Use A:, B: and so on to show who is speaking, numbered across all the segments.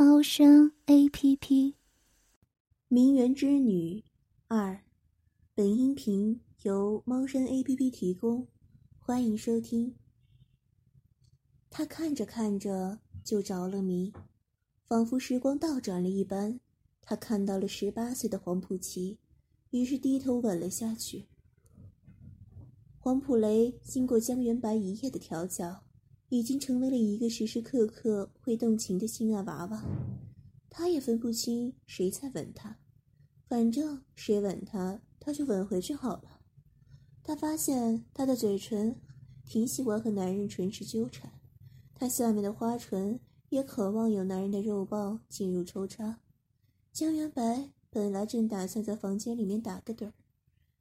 A: 猫声 A P P。
B: 名媛之女二，本音频由猫声 A P P 提供，欢迎收听。他看着看着就着了迷，仿佛时光倒转了一般。他看到了十八岁的黄浦奇，于是低头吻了下去。黄浦雷经过江元白一夜的调教。已经成为了一个时时刻刻会动情的心爱娃娃，他也分不清谁在吻他，反正谁吻他，他就吻回去好了。他发现他的嘴唇挺喜欢和男人唇齿纠缠，他下面的花唇也渴望有男人的肉棒进入抽插。江元白本来正打算在房间里面打个盹儿，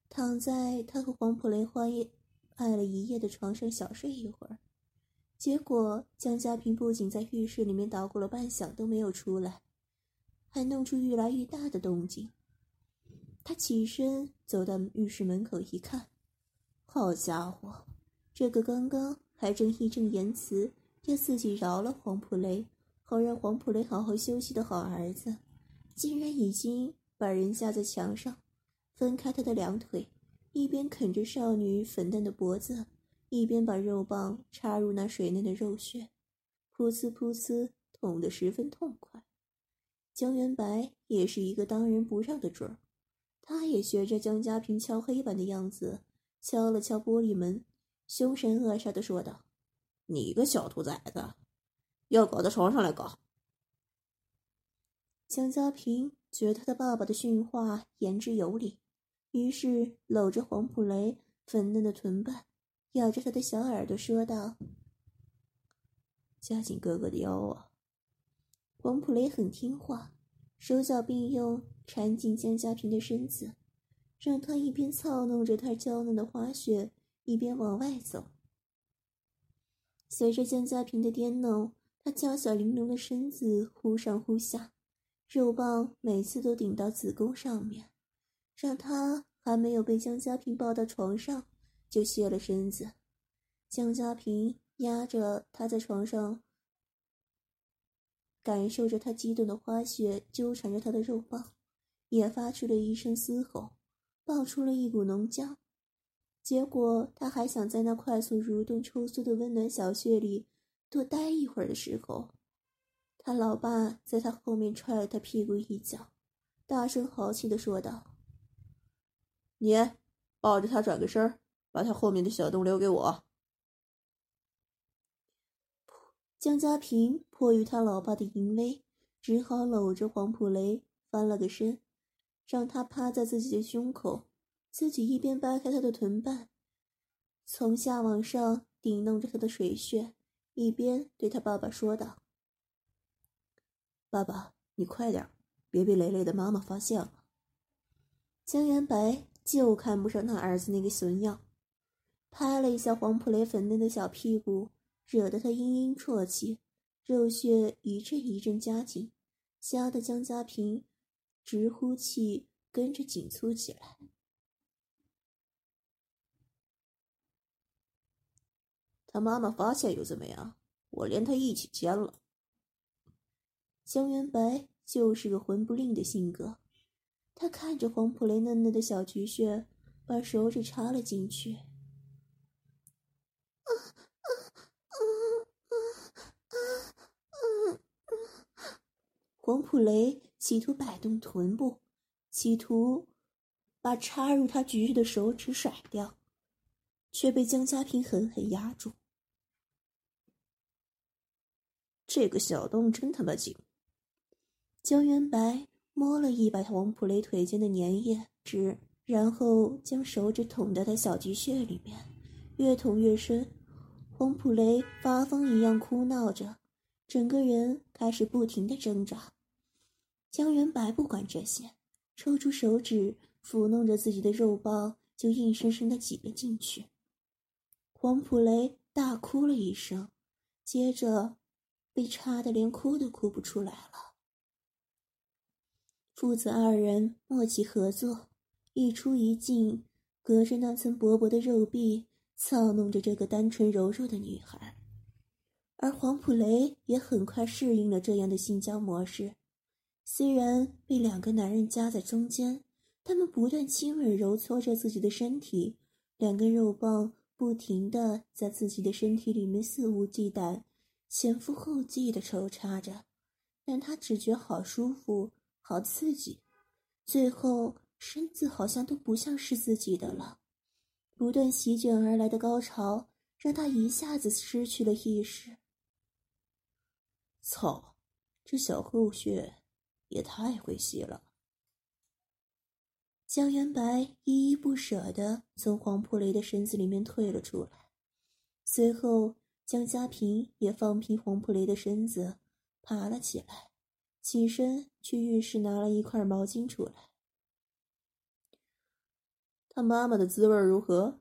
B: 躺在他和黄浦雷花夜爱了一夜的床上小睡一会儿。结果，江家平不仅在浴室里面捣鼓了半晌都没有出来，还弄出愈来愈大的动静。他起身走到浴室门口一看，好家伙，这个刚刚还正义正言辞要自己饶了黄浦雷，好让黄浦雷好好休息的好儿子，竟然已经把人架在墙上，分开他的两腿，一边啃着少女粉嫩的脖子。一边把肉棒插入那水嫩的肉穴，噗呲噗呲捅得十分痛快。江元白也是一个当仁不让的准儿，他也学着江家平敲黑板的样子，敲了敲玻璃门，凶神恶煞的说道：“你个小兔崽子，要搞到床上来搞！”江家平觉得他爸爸的训话言之有理，于是搂着黄浦雷粉嫩的臀瓣。咬着他的小耳朵说道：“夹紧哥哥的腰啊！”黄浦雷很听话，手脚并用缠紧江家平的身子，让他一边操弄着他娇嫩的花穴，一边往外走。随着江家平的颠弄，他娇小玲珑的身子忽上忽下，肉棒每次都顶到子宫上面，让他还没有被江家平抱到床上。就歇了身子，江家平压着他在床上，感受着他激动的花穴纠缠着他的肉棒，也发出了一声嘶吼，爆出了一股浓浆。结果他还想在那快速蠕动抽缩的温暖小穴里多待一会儿的时候，他老爸在他后面踹了他屁股一脚，大声豪气的说道：“你抱着他转个身儿。”把他后面的小洞留给我。江家平迫于他老爸的淫威，只好搂着黄浦雷翻了个身，让他趴在自己的胸口，自己一边掰开他的臀瓣，从下往上顶弄着他的水穴，一边对他爸爸说道：“爸爸，你快点，别被雷雷的妈妈发现了。”江元白就看不上他儿子那个损样。拍了一下黄浦雷粉嫩的小屁股，惹得他嘤嘤啜泣，肉穴一阵一阵夹紧，吓得江家平直呼气，跟着紧粗起来。他妈妈发现又怎么样？我连他一起奸了。江元白就是个混不吝的性格，他看着黄浦雷嫩嫩的小菊穴，把手指插了进去。黄浦雷企图摆动臀部，企图把插入他菊穴的手指甩掉，却被江家平狠狠压住。这个小洞真他妈紧！江元白摸了一把黄浦雷腿间的粘液汁，然后将手指捅到他小菊穴里面，越捅越深。黄浦雷发疯一样哭闹着，整个人开始不停的挣扎。江元白不管这些，抽出手指抚弄着自己的肉包，就硬生生的挤了进去。黄普雷大哭了一声，接着被插的连哭都哭不出来了。父子二人默契合作，一出一进，隔着那层薄薄的肉壁，操弄着这个单纯柔弱的女孩。而黄普雷也很快适应了这样的性交模式。虽然被两个男人夹在中间，他们不断亲吻、揉搓着自己的身体，两根肉棒不停地在自己的身体里面肆无忌惮、前赴后继地抽插着，但他只觉好舒服、好刺激，最后身子好像都不像是自己的了。不断席卷而来的高潮让他一下子失去了意识。
C: 操，这小狗血！也太会吸了！
B: 江元白依依不舍地从黄浦雷的身子里面退了出来，随后江家平也放平黄浦雷的身子，爬了起来，起身去浴室拿了一块毛巾出来。
C: 他妈妈的滋味如何？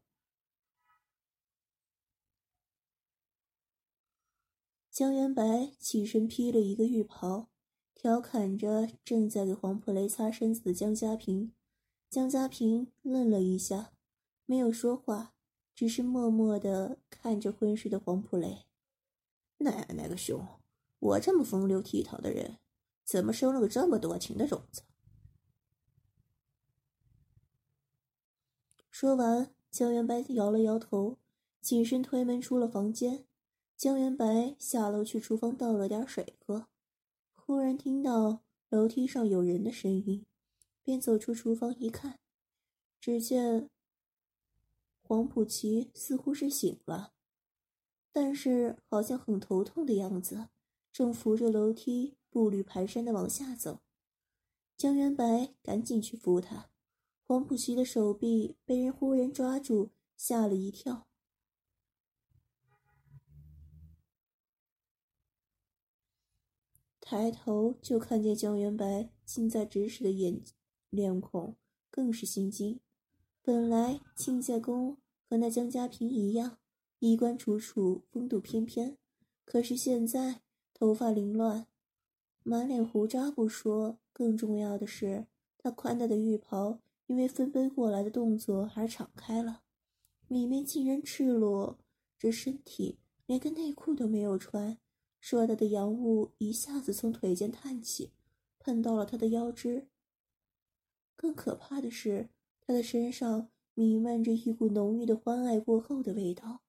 B: 江元白起身披了一个浴袍。调侃着正在给黄普雷擦身子的江家平，江家平愣了一下，没有说话，只是默默的看着昏睡的黄普雷。
C: 奶奶个熊！我这么风流倜傥的人，怎么生了个这么多情的种子？
B: 说完，江元白摇了摇头，起身推门出了房间。江元白下楼去厨房倒了点水喝。忽然听到楼梯上有人的声音，便走出厨房一看，只见黄浦奇似乎是醒了，但是好像很头痛的样子，正扶着楼梯步履蹒跚的往下走。江元白赶紧去扶他，黄浦奇的手臂被人忽然抓住，吓了一跳。抬头就看见江元白近在咫尺的眼脸孔，更是心惊。本来亲家公和那江家平一样，衣冠楚楚，风度翩翩，可是现在头发凌乱，满脸胡渣不说，更重要的是，他宽大的浴袍因为飞奔过来的动作而敞开了，里面竟然赤裸着身体，连个内裤都没有穿。硕大的阳物一下子从腿间探起，喷到了他的腰肢。更可怕的是，他的身上弥漫着一股浓郁的欢爱过后的味道。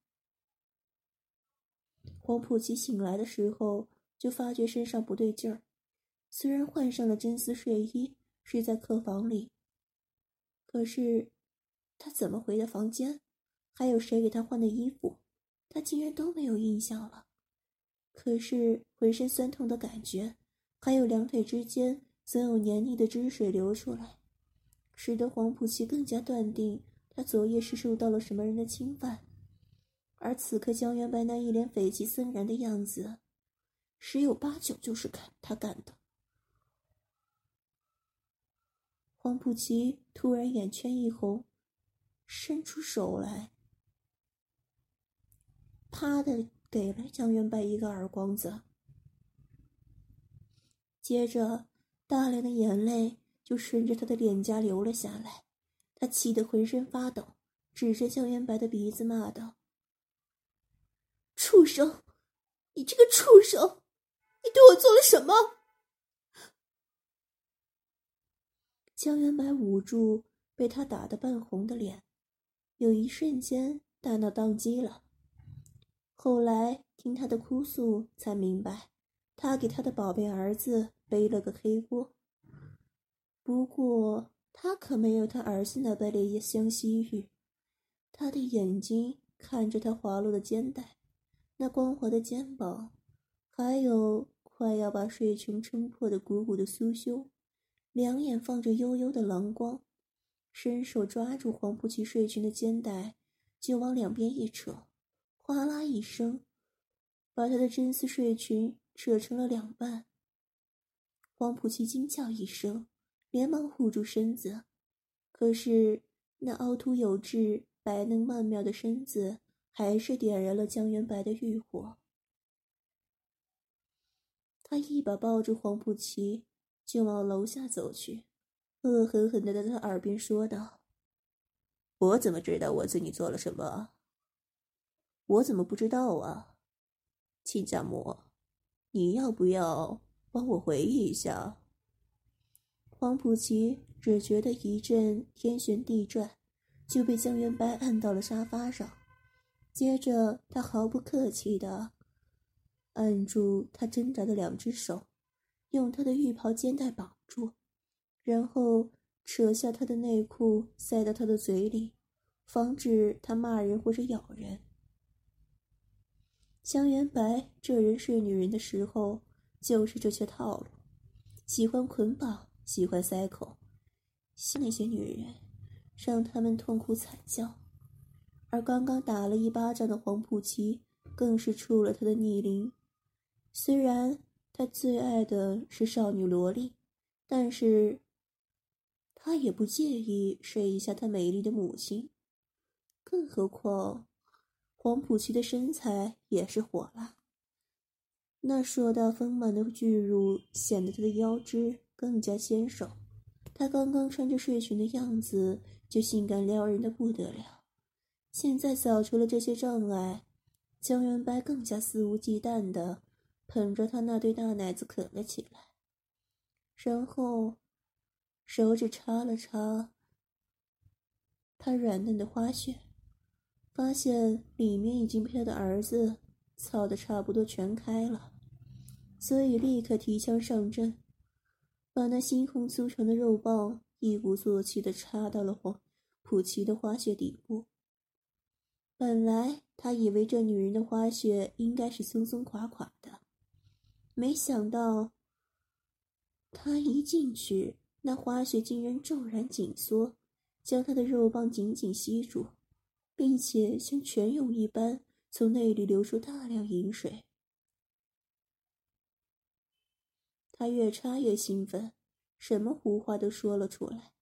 B: 黄浦奇醒来的时候，就发觉身上不对劲儿。虽然换上了真丝睡衣，睡在客房里，可是他怎么回的房间，还有谁给他换的衣服，他竟然都没有印象了。可是浑身酸痛的感觉，还有两腿之间总有黏腻的汁水流出来，使得黄浦奇更加断定他昨夜是受到了什么人的侵犯。而此刻江元白那一脸匪气森然的样子，十有八九就是看他干的。黄浦奇突然眼圈一红，伸出手来，啪的。给了江元白一个耳光子，接着大量的眼泪就顺着他的脸颊流了下来，他气得浑身发抖，指着江元白的鼻子骂道：“畜生！你这个畜生！你对我做了什么？”江元白捂住被他打得半红的脸，有一瞬间大脑宕机了。后来听他的哭诉，才明白，他给他的宝贝儿子背了个黑锅。不过他可没有他儿子那般的香惜玉，他的眼睛看着他滑落的肩带，那光滑的肩膀，还有快要把睡裙撑破的鼓鼓的酥胸，两眼放着幽幽的蓝光，伸手抓住黄浦奇睡裙的肩带，就往两边一扯。哗啦一声，把她的真丝睡裙扯成了两半。黄浦奇惊叫一声，连忙护住身子，可是那凹凸有致、白嫩曼妙的身子，还是点燃了江元白的欲火。他一把抱住黄浦奇，就往楼下走去，恶狠狠地在他耳边说道：“
D: 我怎么知道我对你做了什么？
B: 我怎么不知道啊？
D: 亲家母，你要不要？”帮我回忆一下。
B: 黄浦奇只觉得一阵天旋地转，就被江元白按到了沙发上。接着，他毫不客气的按住他挣扎的两只手，用他的浴袍肩带绑住，然后扯下他的内裤塞到他的嘴里，防止他骂人或者咬人。江元白这人睡女人的时候。就是这些套路，喜欢捆绑，喜欢塞口，吸那些女人，让他们痛苦惨叫。而刚刚打了一巴掌的黄浦奇，更是触了他的逆鳞。虽然他最爱的是少女萝莉，但是他也不介意睡一下他美丽的母亲。更何况，黄浦琪的身材也是火辣。那硕大丰满的巨乳显得她的腰肢更加纤瘦，她刚刚穿着睡裙的样子就性感撩人的不得了。现在扫除了这些障碍，江元白更加肆无忌惮的捧着她那对大奶子啃了起来，然后手指插了插她软嫩的花穴，发现里面已经被他的儿子操的差不多全开了。所以立刻提枪上阵，把那猩红粗长的肉棒一鼓作气的插到了黄普奇的花穴底部。本来他以为这女人的花穴应该是松松垮垮的，没想到他一进去，那花穴竟然骤然紧缩，将他的肉棒紧紧吸住，并且像泉涌一般从内里流出大量饮水。他越插越兴奋，什么胡话都说了出来。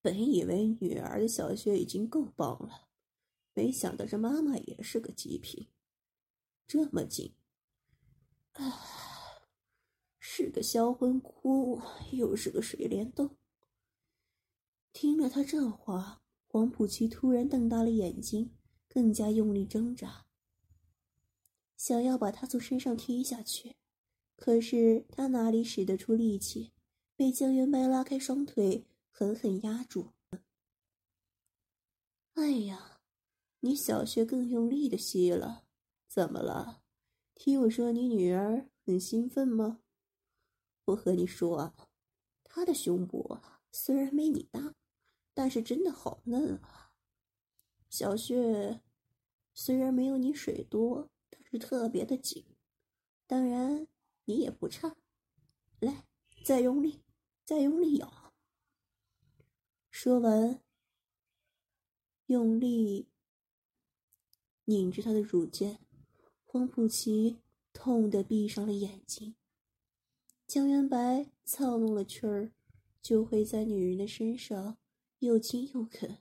D: 本以为女儿的小穴已经够棒了，没想到这妈妈也是个极品，这么紧，
B: 啊，是个销魂窟，又是个水帘洞。听了他这话，黄浦区突然瞪大了眼睛，更加用力挣扎，想要把他从身上踢下去。可是他哪里使得出力气，被江元白拉开双腿，狠狠压住。哎呀，你小穴更用力的吸了，怎么了？听我说，你女儿很兴奋吗？我和你说啊，她的胸部虽然没你大，但是真的好嫩啊。小穴虽然没有你水多，但是特别的紧，当然。你也不差，来，再用力，再用力咬。说完，用力拧着他的乳尖，黄浦奇痛得闭上了眼睛。江元白操弄了趣儿，就会在女人的身上又亲又啃。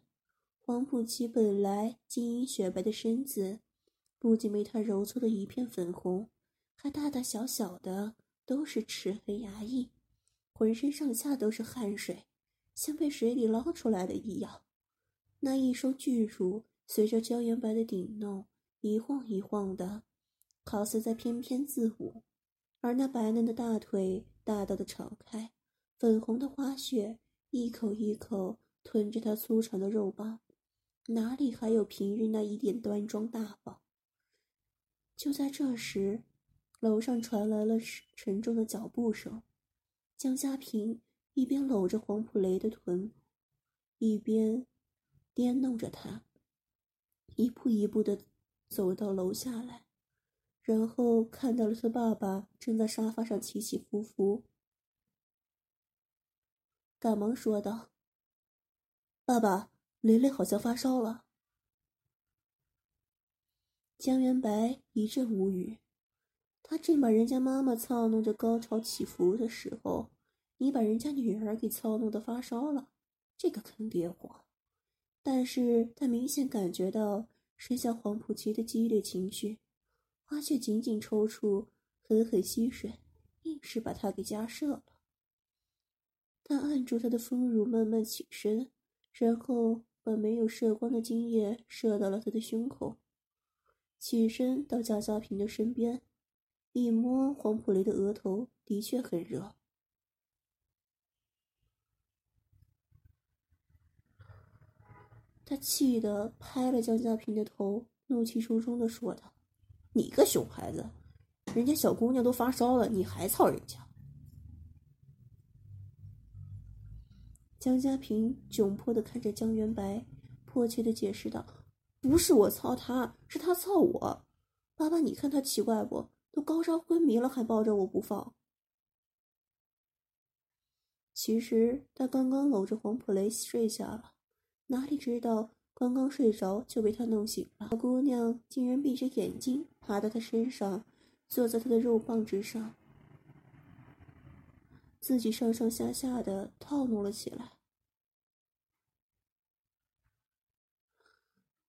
B: 黄浦琪本来晶莹雪白的身子，不仅被他揉搓的一片粉红。还大大小小的都是齿痕牙印，浑身上下都是汗水，像被水里捞出来的一样。那一双巨乳随着胶原白的顶弄一晃一晃的，好似在翩翩自舞。而那白嫩的大腿大大的敞开，粉红的花穴一口一口吞着他粗长的肉棒，哪里还有平日那一点端庄大方？就在这时。楼上传来了沉重的脚步声，江家平一边搂着黄浦雷的臀，一边颠弄着他，一步一步的走到楼下来，然后看到了他爸爸正在沙发上起起伏伏，赶忙说道：“爸爸，雷雷好像发烧了。”江元白一阵无语。他正把人家妈妈操弄着高潮起伏的时候，你把人家女儿给操弄的发烧了，这个坑爹货。但是他明显感觉到身下黄浦琪的激烈情绪，他却紧紧抽搐，狠狠吸吮，硬是把他给夹射了。他按住他的丰乳，慢慢起身，然后把没有射光的精液射到了他的胸口。起身到江家平的身边，一摸黄浦雷的额头，的确很热。他气得拍了江家平的头，怒气冲冲的说道：“你个熊孩子，人家小姑娘都发烧了，你还操人家！”江家平窘迫的看着江元白，迫切的解释道：“不是我操他，是他操我。爸爸，你看他奇怪不？都高烧昏迷了，还抱着我不放。其实他刚刚搂着黄浦雷睡下了，哪里知道刚刚睡着就被他弄醒了。姑娘竟然闭着眼睛爬到他身上，坐在他的肉棒之上。”自己上上下下的套弄了起来。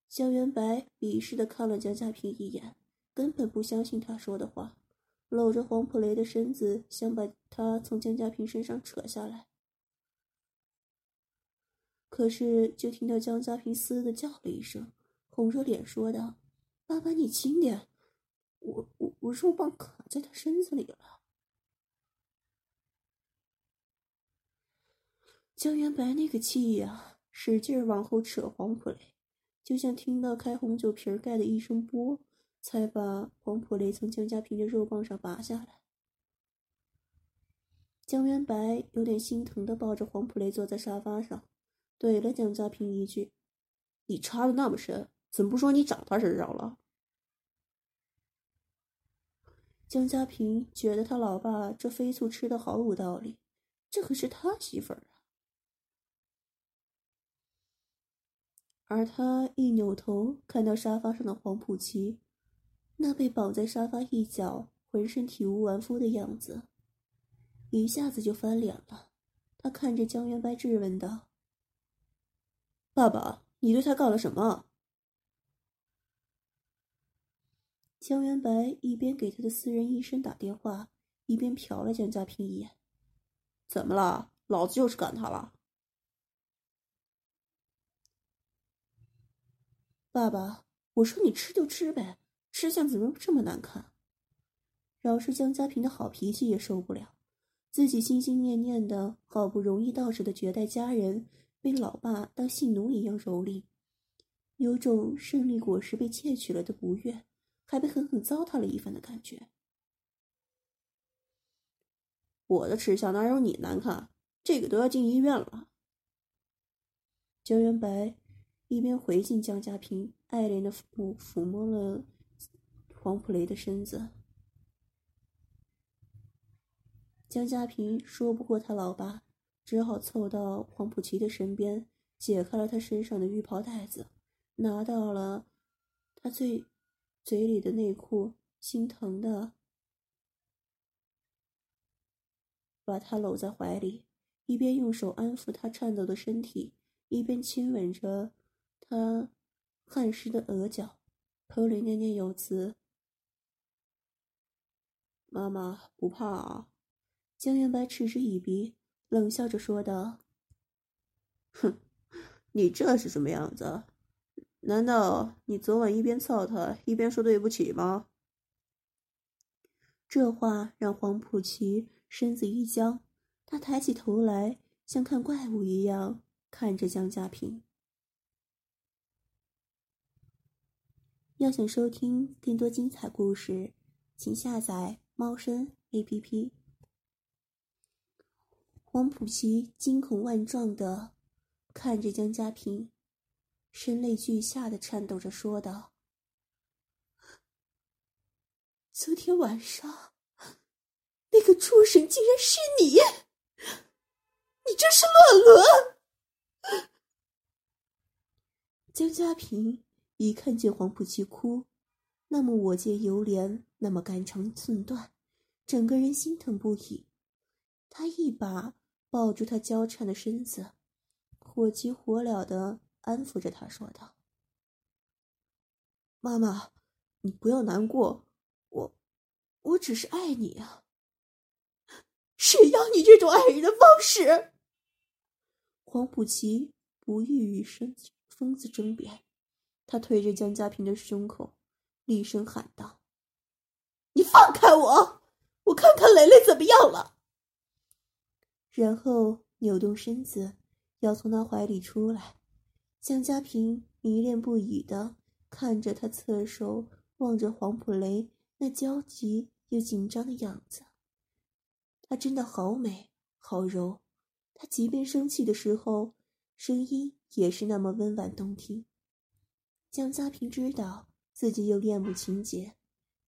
B: 江元白鄙视的看了江家平一眼，根本不相信他说的话，搂着黄浦雷的身子，想把他从江家平身上扯下来。可是，就听到江家平嘶的叫了一声，红着脸说道：“爸爸，你轻点，我我我肉棒卡在他身子里了。”江元白那个气呀，使劲往后扯黄浦雷，就像听到开红酒瓶盖的一声啵，才把黄浦雷从江家平的肉棒上拔下来。江元白有点心疼的抱着黄浦雷坐在沙发上，怼了江家平一句：“你插的那么深，怎么不说你长他身上了？”江家平觉得他老爸这飞醋吃的好有道理，这可是他媳妇儿啊。而他一扭头，看到沙发上的黄浦奇，那被绑在沙发一角、浑身体无完肤的样子，一下子就翻脸了。他看着江元白质问道：“爸爸，你对他干了什么？”江元白一边给他的私人医生打电话，一边瞟了江家平一眼：“怎么了？老子又是赶他了。”爸爸，我说你吃就吃呗，吃相怎么这么难看？饶是江家平的好脾气也受不了，自己心心念念的好不容易到手的绝代佳人，被老爸当戏奴一样蹂躏，有种胜利果实被窃取了的不悦，还被狠狠糟蹋了一番的感觉。我的吃相哪有你难看？这个都要进医院了。江元白。一边回敬江家平，爱怜的抚抚摸了黄普雷的身子。江家平说不过他老爸，只好凑到黄浦奇的身边，解开了他身上的浴袍带子，拿到了他最嘴里的内裤，心疼的把他搂在怀里，一边用手安抚他颤抖的身体，一边亲吻着。他汗湿的额角，口里念念有词：“妈妈不怕啊。”江元白嗤之以鼻，冷笑着说道：“哼，你这是什么样子？难道你昨晚一边操他，一边说对不起吗？”这话让黄浦奇身子一僵，他抬起头来，像看怪物一样看着江家平。要想收听更多精彩故事，请下载猫声 A.P.P。黄浦琪惊恐万状的看着江家平，声泪俱下的颤抖着说道：“昨天晚上，那个畜生竟然是你！你这是乱伦！”江家平。一看见黄浦奇哭，那么我见犹怜，那么肝肠寸断，整个人心疼不已。他一把抱住他娇颤的身子，火急火燎的安抚着他，说道：“妈妈，你不要难过，我，我只是爱你啊。谁要你这种爱人的方式？”黄浦奇不欲与生疯子争辩，他推着江家平的胸口。厉声喊道：“你放开我，我看看蕾蕾怎么样了。”然后扭动身子，要从他怀里出来。江家平迷恋不已的看着他，侧手望着黄浦雷那焦急又紧张的样子。她真的好美，好柔。她即便生气的时候，声音也是那么温婉动听。江家平知道。自己又恋母情结，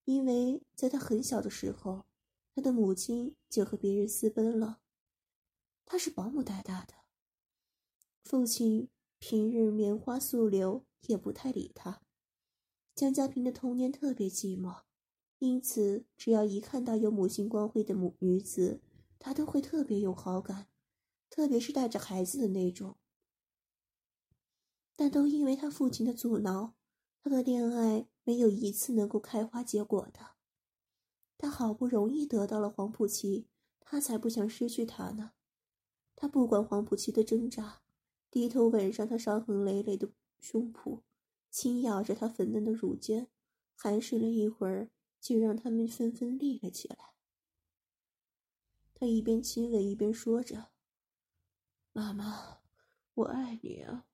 B: 因为在他很小的时候，他的母亲就和别人私奔了。他是保姆带大的，父亲平日棉花素流，也不太理他。江家平的童年特别寂寞，因此只要一看到有母亲光辉的母女子，他都会特别有好感，特别是带着孩子的那种。但都因为他父亲的阻挠。他的恋爱没有一次能够开花结果的。他好不容易得到了黄浦奇，他才不想失去她呢。他不管黄浦奇的挣扎，低头吻上她伤痕累累的胸脯，轻咬着她粉嫩的乳尖，含吮了一会儿，就让他们纷纷立了起来。他一边亲吻一边说着：“妈妈，我爱你啊，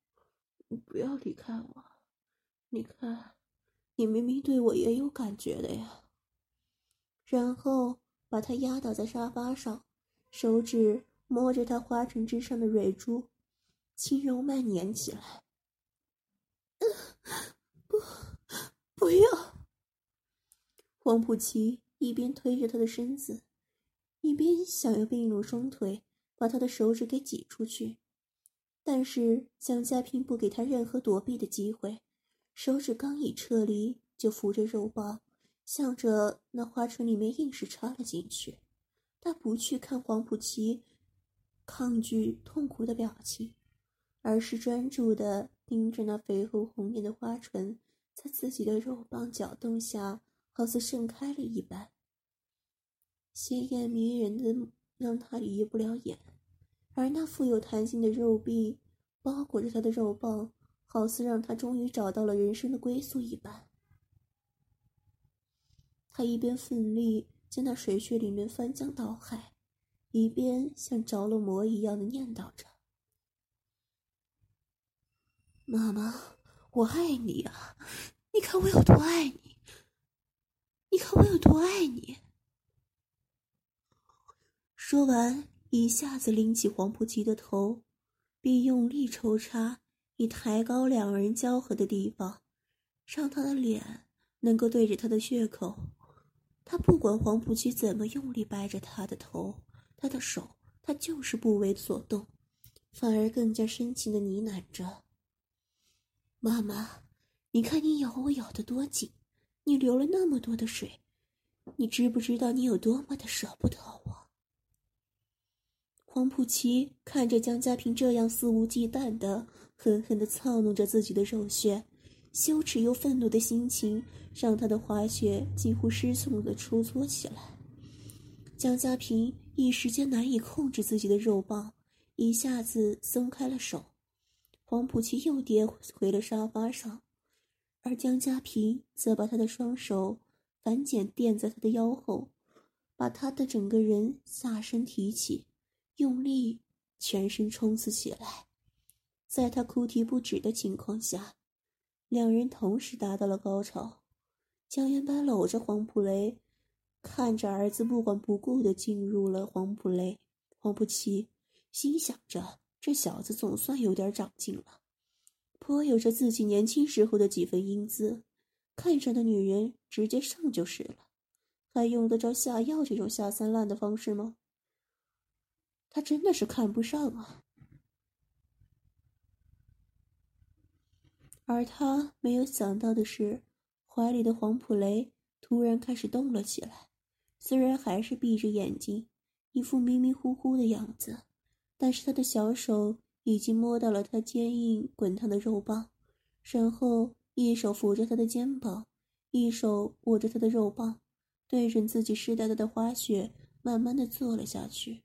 B: 不要离开我。”你看，你明明对我也有感觉的呀。然后把他压倒在沙发上，手指摸着他花唇之上的蕊珠，轻柔蔓延起来。不，不要！黄浦琪一边推着他的身子，一边想要并拢双腿，把他的手指给挤出去，但是蒋家平不给他任何躲避的机会。手指刚一撤离，就扶着肉棒，向着那花唇里面硬是插了进去。他不去看黄浦奇抗拒痛苦的表情，而是专注的盯着那肥厚红艳的花唇，在自己的肉棒搅动下，好似盛开了一般，鲜艳迷人的让他移不了眼。而那富有弹性的肉壁包裹着他的肉棒。好似让他终于找到了人生的归宿一般。他一边奋力在那水穴里面翻江倒海，一边像着了魔一样的念叨着：“妈妈，我爱你啊！你看我有多爱你！你看我有多爱你！”说完，一下子拎起黄浦吉的头，并用力抽插。以抬高两人交合的地方，让他的脸能够对着他的血口。他不管黄浦吉怎么用力掰着他的头，他的手，他就是不为所动，反而更加深情的呢喃着：“妈妈，你看你咬我咬得多紧，你流了那么多的水，你知不知道你有多么的舍不得我？”黄浦奇看着江家平这样肆无忌惮的。狠狠地操弄着自己的肉穴，羞耻又愤怒的心情让他的滑雪几乎失控地收缩起来。江家平一时间难以控制自己的肉棒，一下子松开了手。黄浦奇又跌回了沙发上，而江家平则把他的双手反剪垫在他的腰后，把他的整个人下身提起，用力全身冲刺起来。在他哭啼不止的情况下，两人同时达到了高潮。江元白搂着黄浦雷，看着儿子不管不顾的进入了黄浦雷、黄浦奇，心想着这小子总算有点长进了，颇有着自己年轻时候的几分英姿。看上的女人直接上就是了，还用得着下药这种下三滥的方式吗？他真的是看不上啊！而他没有想到的是，怀里的黄普雷突然开始动了起来，虽然还是闭着眼睛，一副迷迷糊糊的样子，但是他的小手已经摸到了他坚硬滚烫的肉棒，然后一手扶着他的肩膀，一手握着他的肉棒，对准自己湿哒哒的花穴，慢慢的坐了下去。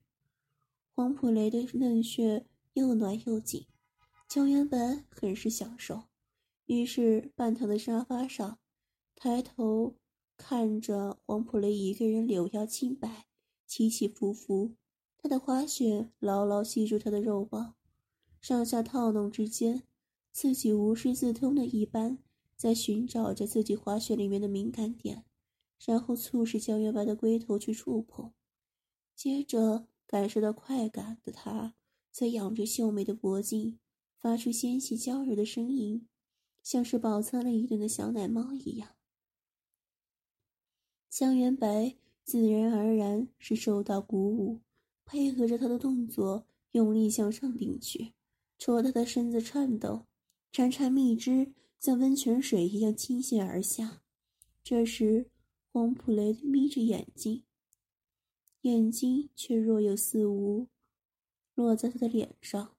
B: 黄普雷的嫩穴又暖又紧，江原本很是享受，于是半躺在沙发上。抬头看着黄普雷一个人柳腰轻摆，起起伏伏，他的花穴牢牢吸住他的肉棒，上下套弄之间，自己无师自通的一般，在寻找着自己花穴里面的敏感点，然后促使江月白的龟头去触碰，接着感受到快感的他，在仰着秀美的脖颈，发出纤细娇柔的声音，像是饱餐了一顿的小奶猫一样。江元白自然而然是受到鼓舞，配合着他的动作，用力向上顶去，戳他的身子颤抖，潺潺蜜汁像温泉水一样倾泻而下。这时，黄普雷眯着眼睛，眼睛却若有似无，落在他的脸上，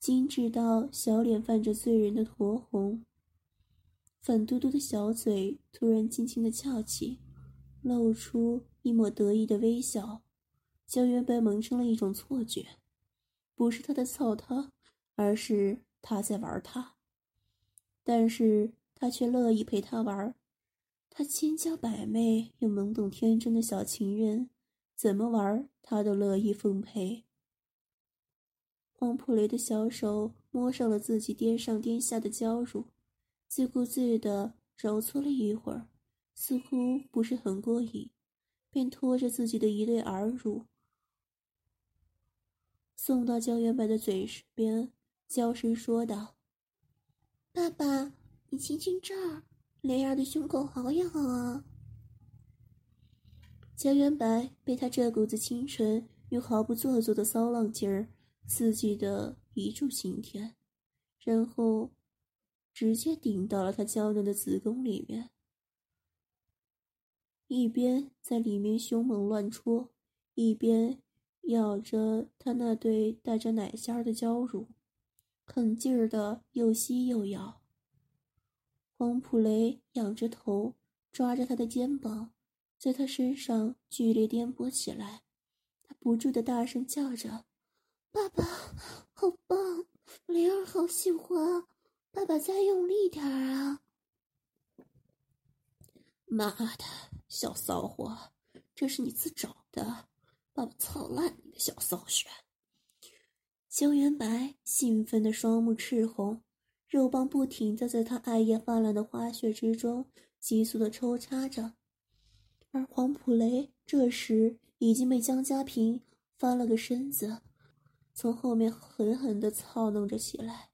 B: 精致到小脸泛着醉人的酡红，粉嘟嘟的小嘴突然轻轻的翘起。露出一抹得意的微笑，江原白萌生了一种错觉，不是他在操他，而是他在玩他。但是他却乐意陪他玩，他千娇百媚又懵懂天真的小情人，怎么玩他都乐意奉陪。黄普雷的小手摸上了自己颠上颠下的娇乳，自顾自地揉搓了一会儿。似乎不是很过瘾，便拖着自己的一对耳乳送到焦元白的嘴边，娇声说道：“爸爸，你亲亲这儿，雷儿的胸口好痒啊。”江元白被他这股子清纯又毫不做作的骚浪劲儿刺激的一柱擎天，然后直接顶到了他娇嫩的子宫里面。一边在里面凶猛乱戳，一边咬着他那对带着奶馅的娇乳，狠劲儿的又吸又咬。黄普雷仰着头，抓着他的肩膀，在他身上剧烈颠簸起来。他不住的大声叫着：“爸爸，好棒！灵儿好喜欢，爸爸再用力点儿啊！”妈的，小骚货，这是你自找的！爸爸操烂你的小骚穴！江元白兴奋的双目赤红，肉棒不停的在他艾叶泛滥的花穴之中急速的抽插着，而黄普雷这时已经被江家平翻了个身子，从后面狠狠的操弄着起来。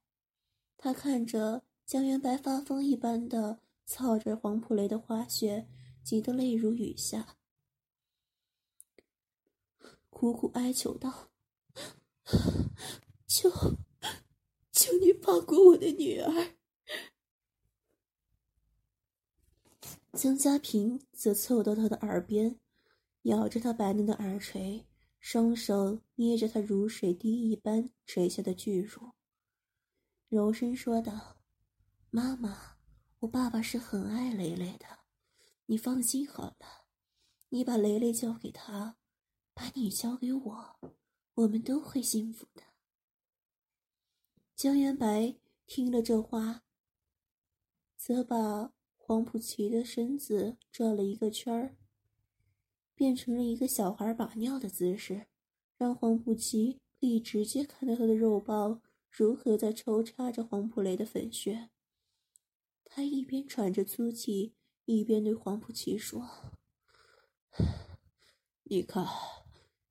B: 他看着江元白发疯一般的。操着黄普雷的花穴，急得泪如雨下，苦苦哀求道：“ 求，求你放过我的女儿。”江家平则凑到他的耳边，咬着他白嫩的耳垂，双手捏着他如水滴一般垂下的巨乳，柔声说道：“妈妈。”我爸爸是很爱蕾蕾的，你放心好了。你把蕾蕾交给他，把你交给我，我们都会幸福的。江元白听了这话，则把黄浦奇的身子转了一个圈儿，变成了一个小孩把尿的姿势，让黄浦奇可以直接看到他的肉包如何在抽插着黄浦雷的粉穴。他一边喘着粗气，一边对黄浦奇说：“你看，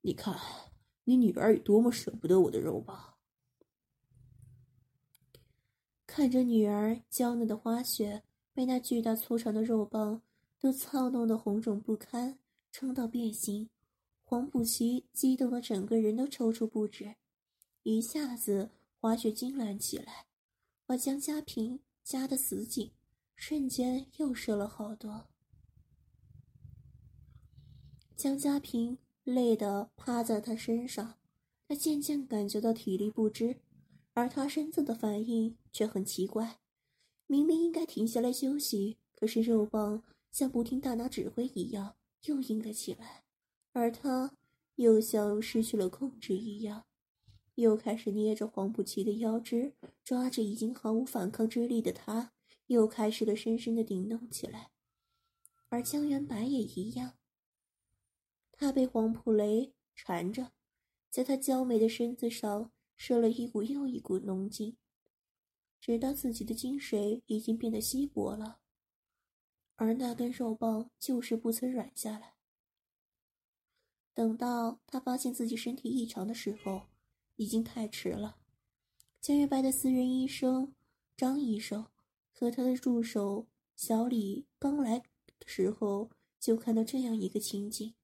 B: 你看，你女儿有多么舍不得我的肉棒。”看着女儿娇嫩的花穴被那巨大粗长的肉棒都操弄得红肿不堪，撑到变形，黄浦琪激动的整个人都抽搐不止，一下子花穴痉挛起来，把江家平。夹得死紧，瞬间又瘦了好多。江家平累得趴在他身上，他渐渐感觉到体力不支，而他身子的反应却很奇怪，明明应该停下来休息，可是肉棒像不听大脑指挥一样又硬了起来，而他又像失去了控制一样，又开始捏着黄浦奇的腰肢，抓着已经毫无反抗之力的他，又开始了深深的顶弄起来，而江元白也一样。他被黄浦雷缠着，在他娇美的身子上射了一股又一股浓精，直到自己的精水已经变得稀薄了，而那根肉棒就是不曾软下来。等到他发现自己身体异常的时候，已经太迟了。江月白的私人医生张医生和他的助手小李刚来的时候，就看到这样一个情景。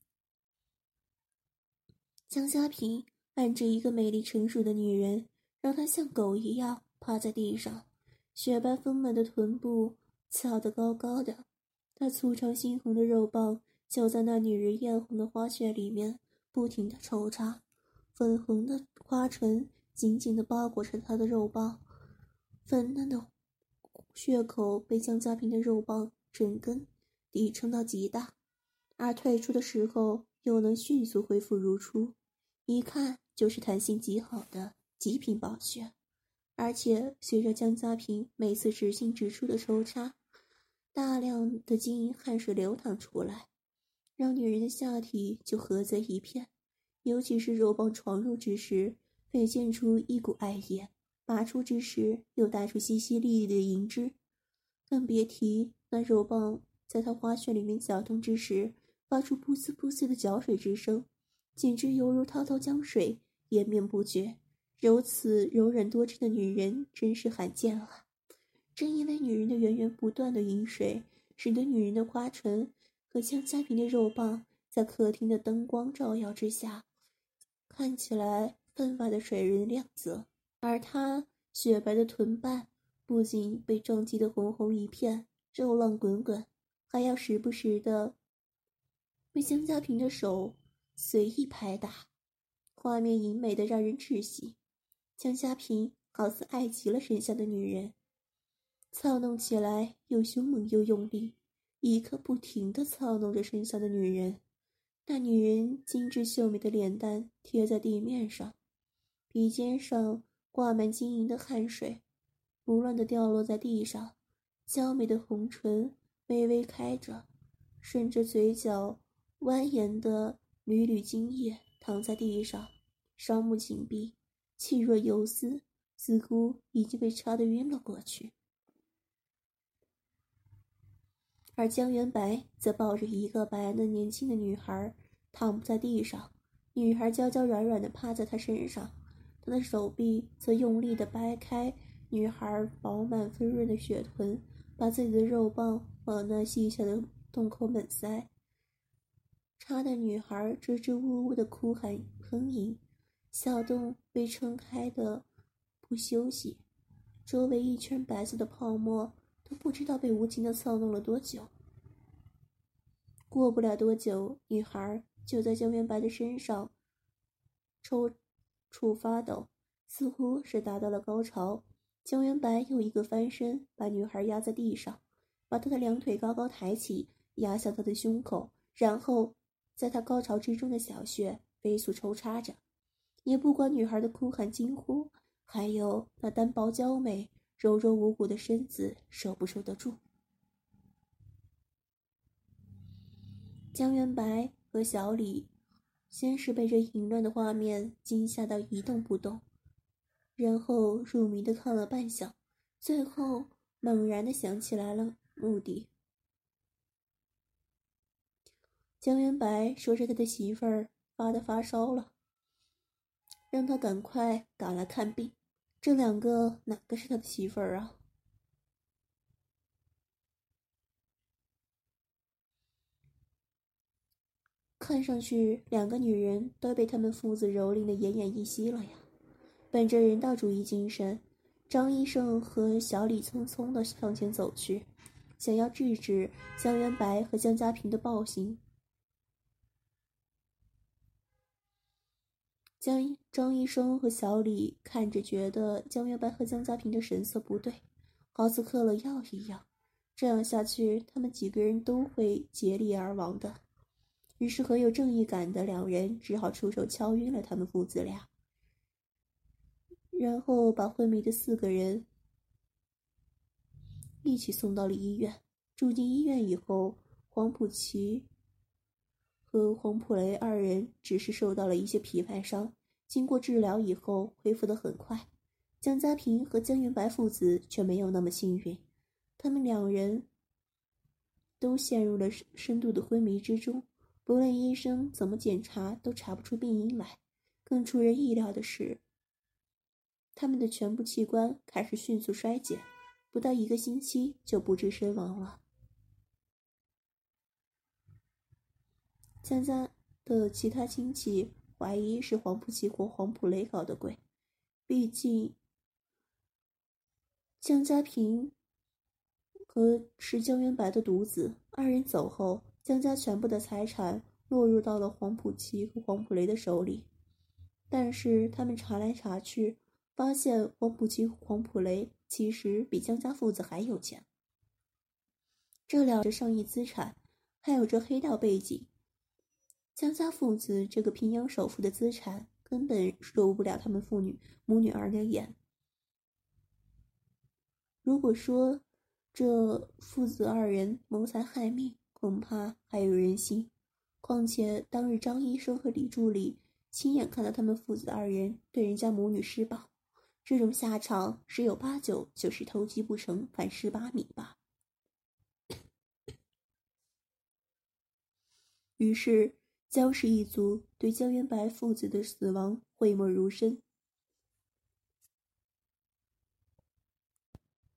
B: 江家平按着一个美丽成熟的女人，让她像狗一样趴在地上，雪白丰满的臀部翘得高高的，那粗长猩红的肉棒就在那女人艳红的花穴里面不停地抽插，粉红的花唇紧紧地包裹着她的肉棒，粉嫩的血口被江家平的肉棒整根抵撑到极大，而退出的时候又能迅速恢复如初。一看就是弹性极好的极品宝穴，而且随着江家平每次直进直出的抽插，大量的晶莹汗水流淌出来，让女人的下体就合在一片。尤其是肉棒闯入之时，飞溅出一股艾叶；拔出之时，又带出淅淅沥沥的银汁。更别提那肉棒在他花穴里面搅动之时，发出噗呲噗呲的搅水之声。简直犹如滔滔江水，延绵不绝。如此柔软多汁的女人，真是罕见啊！正因为女人的源源不断的饮水，使得女人的花唇和江家平的肉棒，在客厅的灯光照耀之下，看起来分外的水润亮泽。而她雪白的臀瓣，不仅被撞击得红红一片，肉浪滚滚，还要时不时的被江家平的手。随意拍打，画面淫美的让人窒息。江家平好似爱极了身下的女人，操弄起来又凶猛又用力，一刻不停地操弄着身下的女人。那女人精致秀美的脸蛋贴在地面上，鼻尖上挂满晶莹的汗水，不乱地掉落在地上。娇美的红唇微微开着，顺着嘴角蜿蜒的。缕缕精液躺在地上，双目紧闭，气若游丝，似乎已经被插得晕了过去。而江元白则抱着一个白嫩年轻的女孩，躺在地上，女孩娇娇软软的趴在他身上，他的手臂则用力的掰开女孩饱满丰润的雪臀，把自己的肉棒往那细小的洞口猛塞。插的女孩支支吾吾的哭喊哼吟，小洞被撑开的不休息，周围一圈白色的泡沫都不知道被无情的操弄了多久。过不了多久，女孩就在江元白的身上抽搐发抖，似乎是达到了高潮。江元白又一个翻身，把女孩压在地上，把她的两腿高高抬起，压向她的胸口，然后。在他高潮之中的小穴飞速抽插着，也不管女孩的哭喊惊呼，还有那单薄娇美、柔柔无骨的身子受不受得住。江元白和小李先是被这淫乱的画面惊吓到一动不动，然后入迷的看了半晌，最后猛然的想起来了目的。江元白说着他的媳妇儿发的发烧了，让他赶快赶来看病。这两个哪个是他的媳妇儿啊？看上去两个女人都被他们父子蹂躏的奄奄一息了呀。本着人道主义精神，张医生和小李匆匆的向前走去，想要制止江元白和江家平的暴行。江张医生和小李看着，觉得江元白和江家平的神色不对，好似嗑了药一样。这样下去，他们几个人都会竭力而亡的。于是，很有正义感的两人只好出手敲晕了他们父子俩，然后把昏迷的四个人一起送到了医院。住进医院以后，黄浦奇和黄普雷二人只是受到了一些皮外伤，经过治疗以后恢复的很快。江家平和江云白父子却没有那么幸运。他们两人都陷入了深深度的昏迷之中，不论医生怎么检查，都查不出病因来。更出人意料的是，他们的全部器官开始迅速衰减，不到一个星期就不治身亡了。江家的其他亲戚怀疑是黄浦奇或黄浦雷搞的鬼，毕竟江家平。和是江元白的独子，二人走后，江家全部的财产落入到了黄浦奇和黄浦雷的手里。但是他们查来查去，发现黄浦奇和黄浦雷其实比江家父子还有钱。这两着上亿资产，还有着黑道背景，江家父子这个平阳首富的资产根本入不了他们父女母女二人眼。如果说，这父子二人谋财害命，恐怕还有人信。况且当日张医生和李助理亲眼看到他们父子二人对人家母女施暴，这种下场十有八九就是偷鸡不成反蚀把米吧。于是江氏一族对江元白父子的死亡讳莫如深。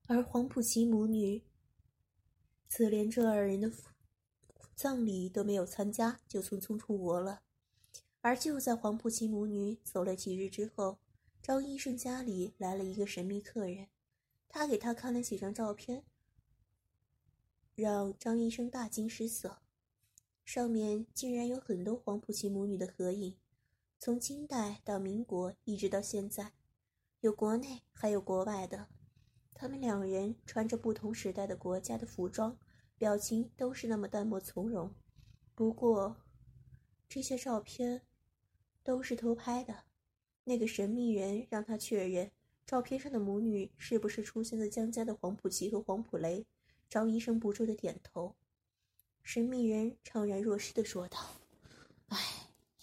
B: 而黄浦奇母女，则连这二人的葬礼都没有参加，就匆匆出国了。而就在黄浦奇母女走了几日之后，张医生家里来了一个神秘客人，他给他看了几张照片，让张医生大惊失色。上面竟然有很多黄浦奇母女的合影，从清代到民国，一直到现在，有国内还有国外的。他们两人穿着不同时代的国家的服装，表情都是那么淡漠从容。不过，这些照片都是偷拍的。那个神秘人让他确认照片上的母女是不是出现在江家的黄浦奇和黄浦雷。张医生不住的点头。神秘人怅然若失的说道：“唉，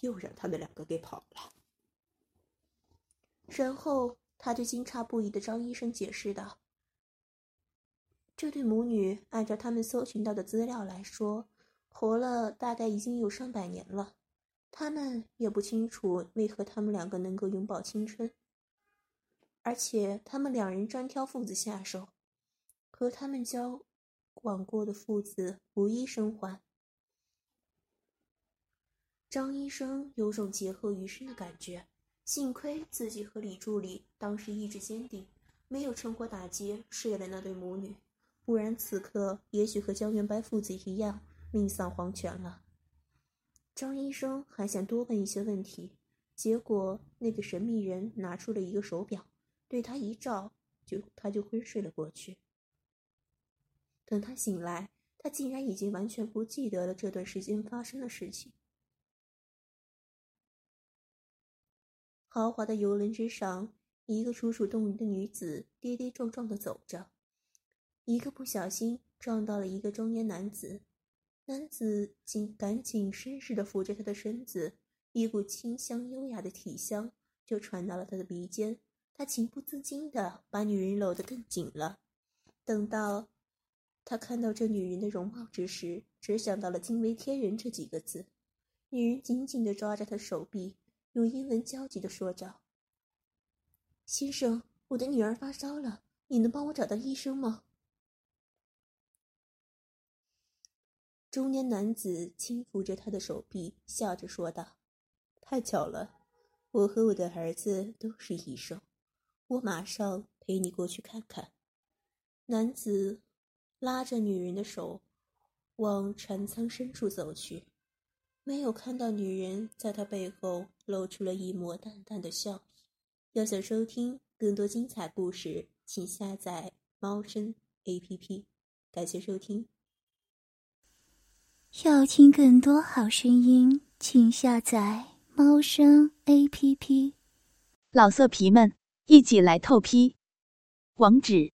B: 又让他们两个给跑了。”然后他对惊诧不已的张医生解释道。这对母女，按照他们搜寻到的资料来说，活了大概已经有上百年了。他们也不清楚为何他们两个能够永葆青春，而且他们两人专挑父子下手，和他们交往过的父子无一生还。张医生有种劫后余生的感觉，幸亏自己和李助理当时意志坚定，没有趁火打劫睡了那对母女。不然，此刻也许和江元白父子一样命丧黄泉了。张医生还想多问一些问题，结果那个神秘人拿出了一个手表，对他一照，就他就昏睡了过去。等他醒来，他竟然已经完全不记得了这段时间发生的事情。豪华的游轮之上，一个楚楚动人的女子跌跌撞撞的走着。一个不小心撞到了一个中年男子，男子紧赶紧绅士的扶着她的身子，一股清香优雅的体香就传到了他的鼻尖，他情不自禁的把女人搂得更紧了。等到他看到这女人的容貌之时，只想到了“惊为天人”这几个字。女人紧紧的抓着他手臂，用英文焦急的说着：“先生，我的女儿发烧了，你能帮我找到医生吗？”中年男子轻抚着她的手臂，笑着说道：“太巧了，我和我的儿子都是医生，我马上陪你过去看看。”男子拉着女人的手，往船舱深处走去，没有看到女人在他背后露出了一抹淡淡的笑意。要想收听更多精彩故事，请下载猫声 A.P.P。感谢收听。
A: 要听更多好声音，请下载猫声 A.P.P。
E: 老色皮们，一起来透批！网址